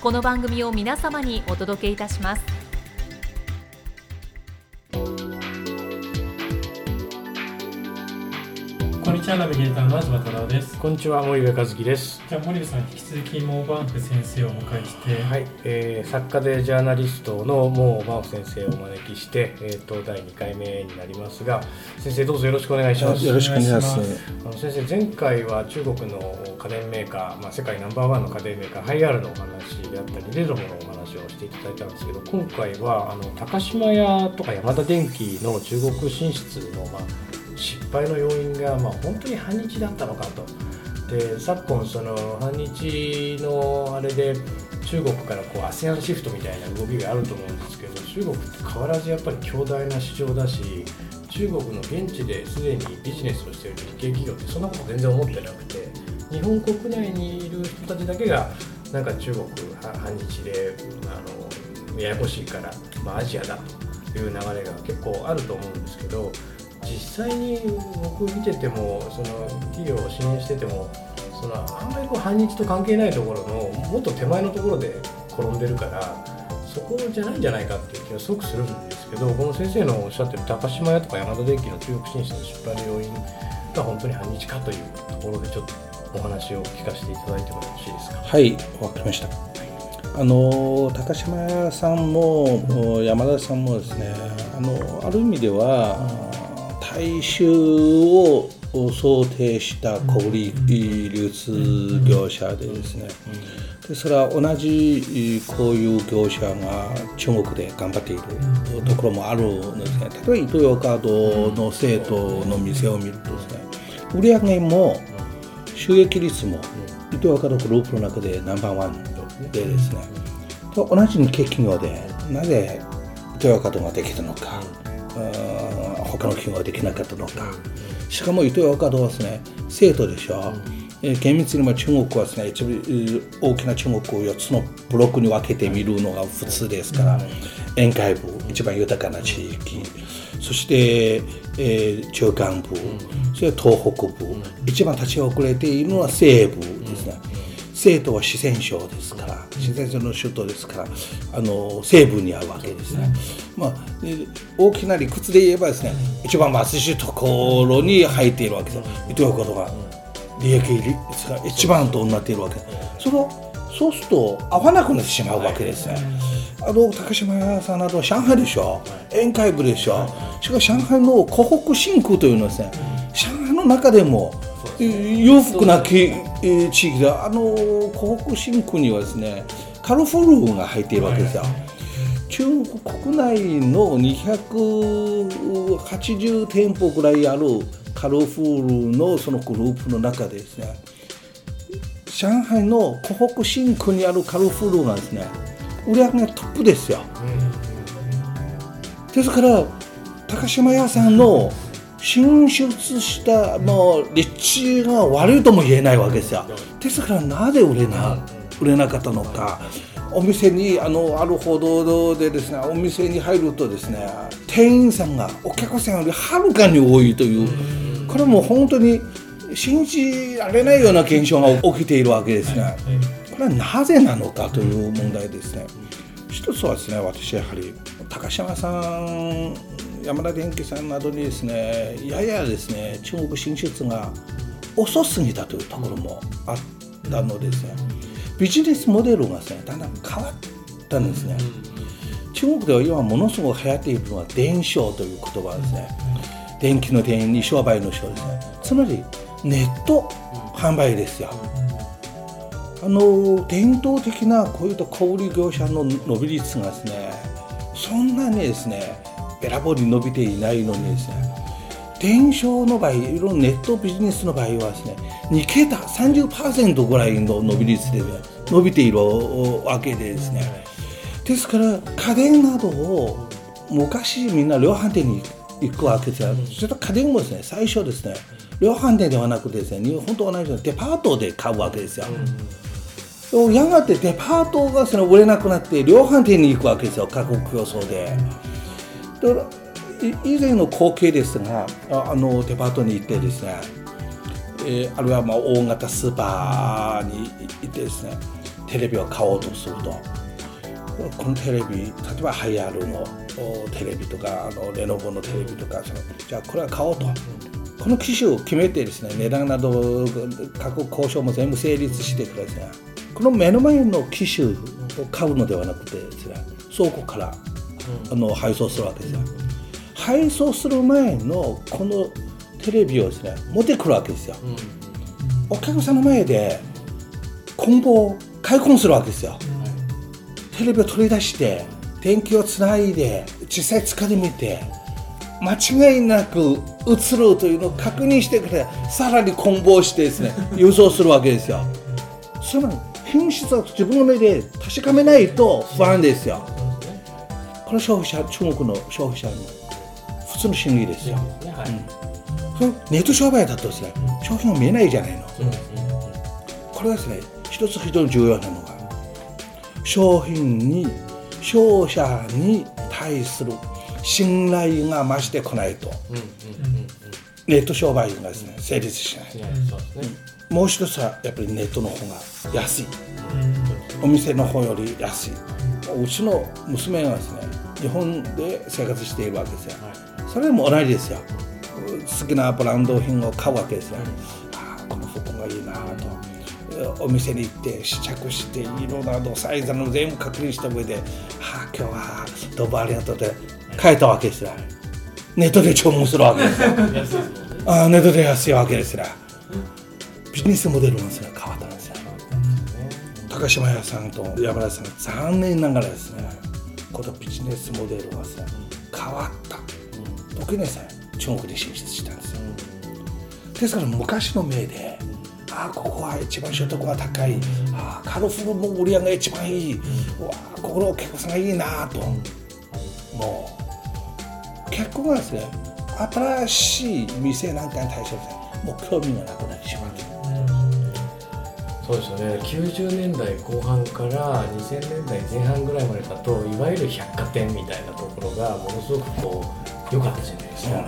この番組を皆様にお届けいたします。こんにちはナビゲーターの東太郎です。こんにちは森部和樹です。じゃあ森部さん引き続きモーバンク先生をお迎えして。はい、えー、作家でジャーナリストのモーバンフ先生をお招きして、えー、と第2回目になりますが先生どうぞよろしくお願いします。よろしくお願いします。あの先生前回は中国の家電メーカー、まあ、世界ナンバーワンの家電メーカーハイアールのお話であったりレゾモのお話をしていただいたんですけど今回はあの高島屋とかヤマダ電機の中国進出の、まあ、失敗の要因が、まあ、本当に反日だったのかと。で昨今その反日のあれで中国からこう ASEAN シフトみたいな動きがあると思うんですけど中国って変わらずやっぱり強大な市場だし中国の現地ですでにビジネスをしている日系企業ってそんなこと全然思ってなくて日本国内にいる人たちだけがなんか中国反日であのややこしいから、まあ、アジアだという流れが結構あると思うんですけど実際に僕見ててもその企業を支援しててもそのあんまりこう反日と関係ないところのもっと手前のところで転んでるからそこじゃないんじゃないかっていう気がすごくするんですけどこの先生のおっしゃってる高島屋とか山田電機の中国進出の失敗の要因が本当に反日かというところでちょっとお話を聞かせていただいてもよろしいですか？はい、わかりました。あの高島屋さんも山田さんもですね、あのある意味では大衆を想定した小売流通業者でですね、でそれは同じこういう業者が中国で頑張っているところもあるんですね。例えばイトーヨーカードの生徒の店を見るとですね、売上も収益率もイトーヨーカードグループの中でナンバーワンでですね、と同じ日系企業でなぜイトーヨーカードができたのか、他の企業ができなかったのか、しかもイトーヨーカードはですね、生徒でしょ。え厳密にも中国はですね一部大きな中国を4つのブロックに分けて見るのが普通ですから、沿海部一番豊かな地域。そして、えー、中間部、それ東北部、一番立ち遅れているのは西部ですね、生徒は四川省ですから四川省の首都ですからあの西部にあるわけですね、まあ、大きな理屈で言えばですね一番貧しいところに入っているわけです。イトーヨーカドが利益率が一番となっているわけそのそうすると合わなくなってしまうわけですね。あの高島屋さんなどは上海でしょ、沿海部でしょ、しかも上海の湖北新区というのはですね、上海の中でも裕福な地域で、あの湖北新区にはですね、カルフォルが入っているわけですよ。中国国内の280店舗ぐらいあるカルフールのそのグループの中でですね上海の湖北新区にあるカルフールがですね売り上げがトップですよ、ですから高島屋さんの進出したもう立地が悪いとも言えないわけですよ。ですからなぜ売れな売れなかったのか。お店にあのある報道でですねお店に入るとですね店員さんがお客さんよりはるかに多いというこれも本当に信じられないような現象が起きているわけですね。これはなぜなのかという問題ですね。一つはですね私やはり高島さん山田電機さんなどにですねややですね中国進出が遅すぎたというところもあったのですね。ビジネスモデルがですねだんだん変わったんですね。中国では今ものすごく流行っているのは電商という言葉ですね、電気の電に商売の商ですねつまりネット販売ですよ、あの伝統的なこういった小売業者の伸び率がですねそんなにですねべらぼうに伸びていないのにですね電商の場合いろんなネットビジネスの場合はですね2桁30%ぐらいの伸び率で、伸びているわけでですね。ですから家電などを昔みんな量販店に行くわけですよ、それと家電もですね最初ですね量販店ではなくてですね日本と同じようにデパートで買うわけですよ、やがてデパートがその売れなくなって量販店に行くわけですよ価格競争で。だから以前の光景ですがあのデパートに行ってですね、えー、あるいはまあ大型スーパーに行ってですねテレビを買おうとすると。このテレビ例えばハイアールのテレビとかあのレノボのテレビとかそのじゃあこれは買おうと。この機種を決めてですね値段など価格交渉も全部成立してくださいこの目の前の機種を買うのではなくてですね倉庫からあの配送するわけですよ。配送する前のこのテレビをですね持ってくるわけですよ、お客さんの前で梱包開墾するわけですよ、テレビを取り出して電気をつないで実際使ってみて間違いなく映るというのを確認してくれさらに梱包してですね 輸送するわけですよ。つまり品質は自分の目で確かめないと不安ですよこれ消費者中国の消費者の普通の心理ですよ、うん、ネット商売だとですね、商品が見えないじゃないの、これはですね一つ非常に重要なのが商品に消費者に対する信頼が増してこないと、ネット商売がですね成立しない、もう一つはやっぱりネットの方が安い、お店の方より安い。うちの娘がですね日本で生活しているわけですよ、それも同じですよ。好きなブランド品を買うわけですよ、ああこの服がいいなと。お店に行って試着して色などサイズの全部確認した上で「はあ今日はどうもありがとう」って書いたわけですよ。ネットで注文するわけですよ。ああネットで安いわけですよ。ビジネスモデルがですね変わったんですよ。高島屋さんと山田さん残念ながらですねこのビジネスモデルがですね変わった。時にですね中国で進出したんですよ。ですから昔の目でああここは一番所得が高い。ああカルフルの売り上げが一番いい、うわここのお客さんがいいなと。もう結婚はですね新しい店なんかに対してもう興味がなくなってしまうそうですよね。90年代後半から2000年代前半ぐらいまでだといわゆる百貨店みたいなところがものすごくこう良かったじゃないですか、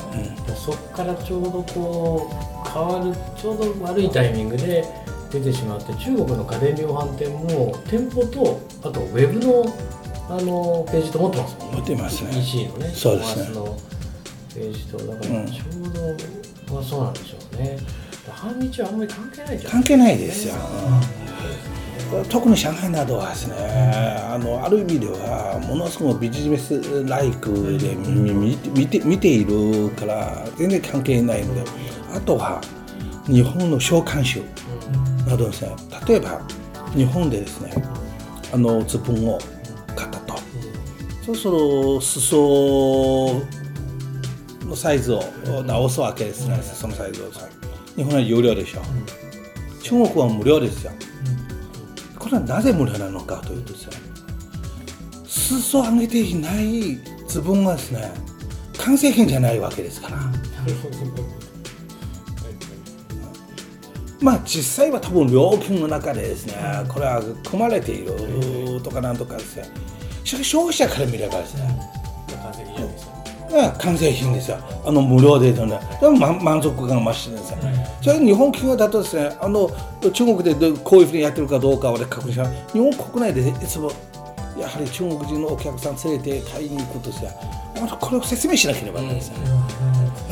うん、そこからちょうどこう変わるちょうど悪いタイミングで出てしまって中国の家電量販店も店舗とあとウェブのあのページと持ってますもんね。持ってますね。EC のねそうですね。のページとだからちょうど、まあそうなんでしょうね反日はあんまり関係ないじゃん。関係ないですよ、うん、特に上海などはですねあのある意味ではものすごくビジネスライクで見見て見ているから全然関係ないのであとは日本の召喚集などですね。例えば日本でですねあのズボンを買ったと、そうすると裾のサイズを直すわけですね、そのサイズを日本は有料でしょ、うん、中国は無料ですよ、うん、これはなぜ無料なのかというとですね裾を上げていないズボンはですね完成品じゃないわけですから、まあ実際は多分料金の中でですねこれは組まれているとかなんとかですね。しかし消費者から見ればですね完成品ですか完成品ですよ。あの無料でね。満足感増してるんですよ、それ日本企業だとですねあの中国でこういうふうにやってるかどうかは確認しない日本国内でいつもやはり中国人のお客さん連れて買いに行くとですねこれを説明しなければならないですよ、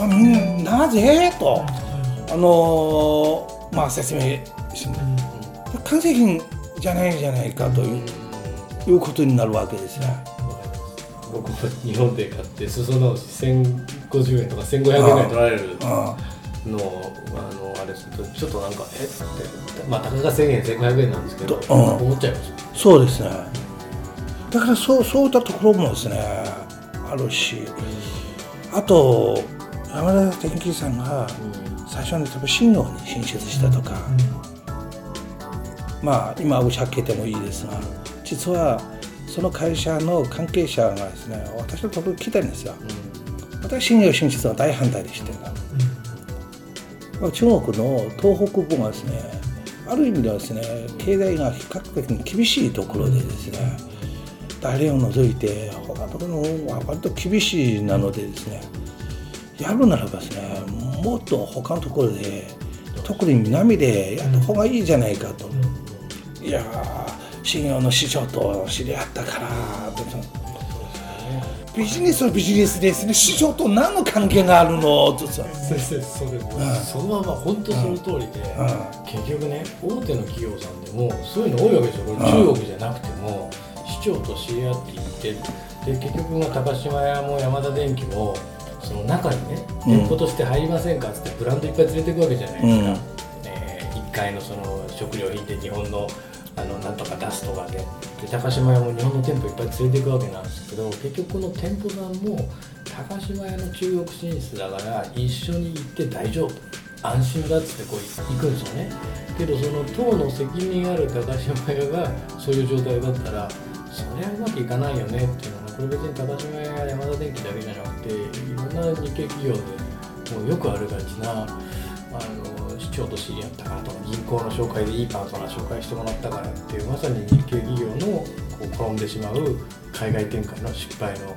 ね、なぜとあのまあ説明し完成品じゃないじゃないかといういうことになるわけですね。僕も日本で買って裾直し1050円とか1500円ぐらい取られるあのをあのあれするとちょっとなんかえ？ってまあたかが1000円1500円なんですけど、うん。思っちゃいますよそうですね。だからそうそういったところもですねあるしあと山田電機さんが最初に多分信用に進出したとか、まあ今打ち明けてもいいですが実はその会社の関係者がですね私のところに来たんですよ。私信用進出は大反対でして中国の東北部はですねある意味ではですね経済が比較的厳しいところでですね大連を除いて他のところは割と厳しいなのでですねやるならばですねもっと他のところで特に南でやった方がいいじゃないかと、いやー信用の師匠と知り合ったからとビジネスはビジネスですね。師匠と何の関係があるの？とさ先生それもそのまま本当その通りで、結局ね大手の企業さんでもそういうの多いわけですよ。これ中国じゃなくても市長と知り合っていってで結局まあ高島屋も山田電機もその中にねうん。店舗として入りませんかっつってブランドいっぱい連れていくわけじゃないですか、うん。え1階のその食料品で日本のあのなんとか出すとかで。で高島屋も日本の店舗いっぱい連れていくわけなんですけど結局この店舗さんも高島屋の中国進出だから一緒に行って大丈夫。安心だっつってこう行くんですよね。けどその党の責任ある高島屋がそういう状態だったらそりゃうまくいかないよね。っていうのはこれ別に高島屋や山田電機だけじゃなくていろんな日系企業でもうよくあるがちなあの市長と知り合ったからとか銀行の紹介でいいパートナー紹介してもらったからっていうまさに日系企業のこう転んでしまう海外展開の失敗のあの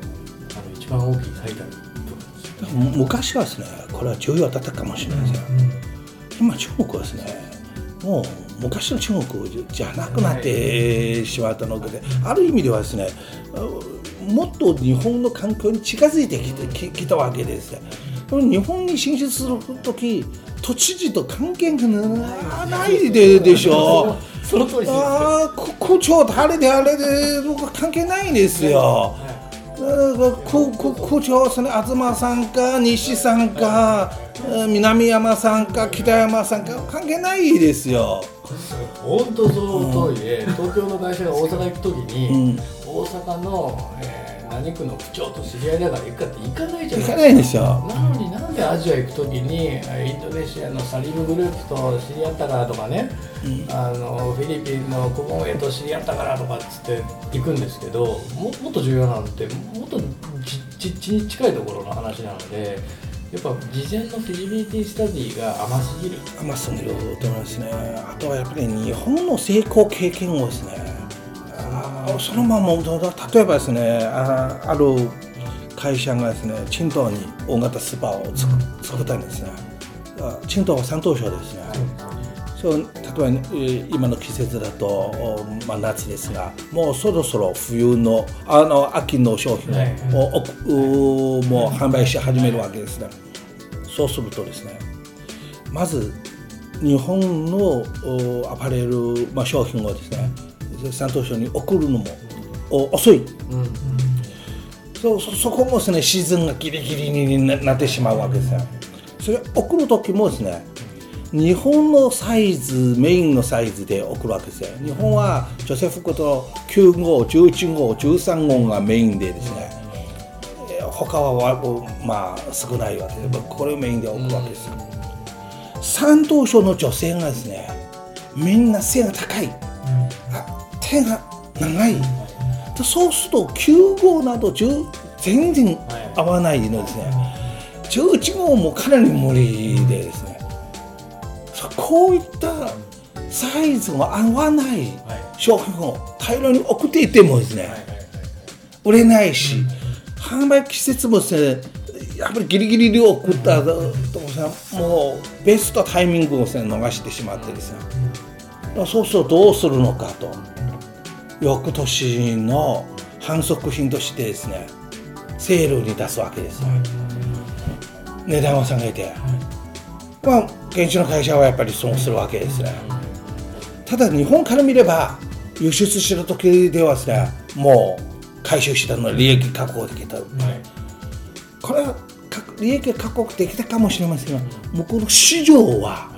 一番大きい最たる部分です。昔はですねこれは重要だったかもしれません、今中国はですねもう昔の中国じゃなくなってしまったのである意味ではですねもっと日本の環境に近づいてきてききたわけですでも日本に進出する時都知事と関係がないででしょその通り。ああこ区長誰であれで僕は関係ないんですよ。区長ですね東さんか西さんかえー南山さんか北山さんか関係ないですよ。本当その通りで、東京の会社が大阪行くときに、うん大阪の、えー何区の区長と知り合いだから行くかって行かないじゃない行かないんですよ。なのになんでアジア行くときにえーインドネシアのサリムグループと知り合ったからとかね、あのフィリピンのコモンエと知り合ったからとかっつって行くんですけどももっと重要なのってもっと実地に近いところの話なのでやっぱ事前のフィジビリティスタディが甘すぎる。甘すぎると思いますね。あとはやっぱり日本の成功経験をですね、あーそのまま例えばですね、あある会社がですね、青島に大型スーパーを作作ったんですね。あ青島は山東省ですね。そう例えば、えー今の季節だと、おまあ、夏ですがもうそろそろ冬のあの秋の商品はいを、おくうもう販売し始めるわけですねそうするとですねまず日本のおアパレル、まあ、商品をですね山東省に送るのもお遅い。うん。そそそこもですねシーズンがギリギリにななってしまうわけですねそれ送る時もですね日本のサイズメインのサイズで送るわけですよ。日本は女性服と9号11号13号がメインでですねえー他はわまあ少ないわけでこれをメインで送るわけですよ。山東省の女性がですねみんな背が高いあ手が長い。でそうすると9号など全然合わないのですね。11号もかなり無理でですね。こういったサイズが合わない商品を大量に送っていてもですね売れないし販売季節もですねやっぱりギリギリで送ったともうベストタイミングをですね逃してしまってですね。そうするとどうするのかと。翌年の反則品としてですねセールに出すわけですよ。値段を下げて。まあ現地の会社はやっぱり損するわけですね。ただ日本から見れば輸出してる時ではですねもう回収したの利益確保できた、はい。これは利益確保できたかもしれませんが向こうの市場は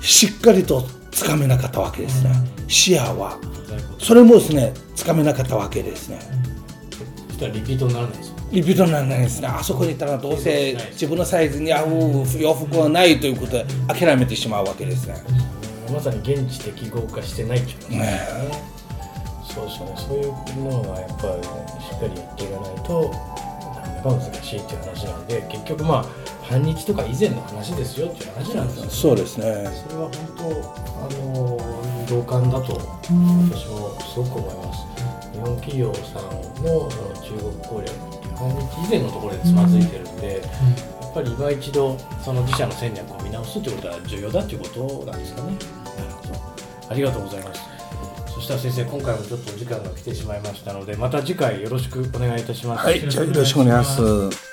しっかりとつかめなかったわけですね、視野は。それもですねつかめなかったわけですね。リピートにならないですよリピートにならないですね。あそこに行ったらどうせ自分のサイズに合う洋服はないということで諦めてしまうわけですね。まさに現地適合化してないっていうことですよね。そうですよね。そういうものがやっぱり、しっかりやっていかないとなかなか難しいっていう話なんで結局まあ反日とか以前の話ですよっていう話なんですよねそうですね。それは本当あの同感だと私もすごく思います。日本企業さんのその中国攻略っていう反日以前のところでつまずいてるんで、やっぱり今一度その自社の戦略を見直すということは重要だということなんですかね。なるほどありがとうございます。そしたら先生今回もちょっとお時間が来てしまいましたのでまた次回よろしくお願いいたします。はいじゃあよろしくお願いします